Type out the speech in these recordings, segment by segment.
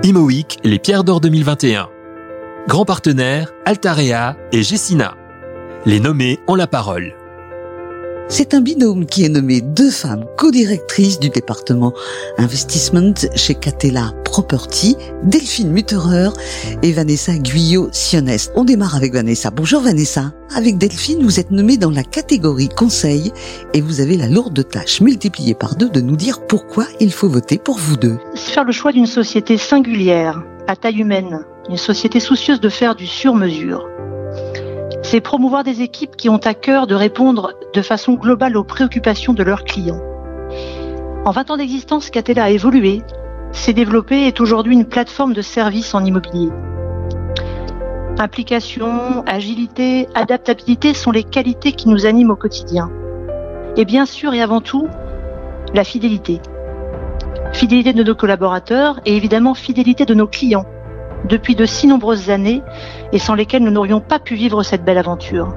IMOIC, les Pierres d'Or 2021. Grand partenaire, Altarea et Gessina. Les nommés ont la parole. C'est un binôme qui est nommé deux femmes co-directrices du département Investment chez Catella Property, Delphine Mutterer et Vanessa Guyot-Sionest. On démarre avec Vanessa. Bonjour Vanessa. Avec Delphine, vous êtes nommée dans la catégorie conseil et vous avez la lourde tâche multipliée par deux de nous dire pourquoi il faut voter pour vous deux. Faire le choix d'une société singulière, à taille humaine, une société soucieuse de faire du sur-mesure c'est promouvoir des équipes qui ont à cœur de répondre de façon globale aux préoccupations de leurs clients. En 20 ans d'existence, Catella a évolué, s'est développé et est aujourd'hui une plateforme de services en immobilier. Implication, agilité, adaptabilité sont les qualités qui nous animent au quotidien. Et bien sûr et avant tout, la fidélité. Fidélité de nos collaborateurs et évidemment fidélité de nos clients depuis de si nombreuses années et sans lesquelles nous n'aurions pas pu vivre cette belle aventure.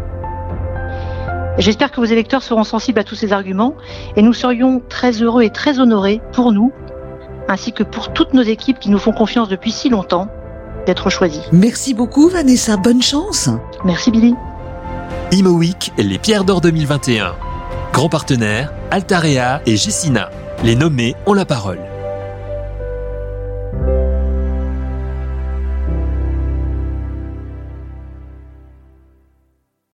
J'espère que vos électeurs seront sensibles à tous ces arguments et nous serions très heureux et très honorés pour nous, ainsi que pour toutes nos équipes qui nous font confiance depuis si longtemps, d'être choisis. Merci beaucoup Vanessa, bonne chance. Merci Billy. Imo les Pierres d'Or 2021. Grand partenaire, Altarea et Gessina. Les nommés ont la parole.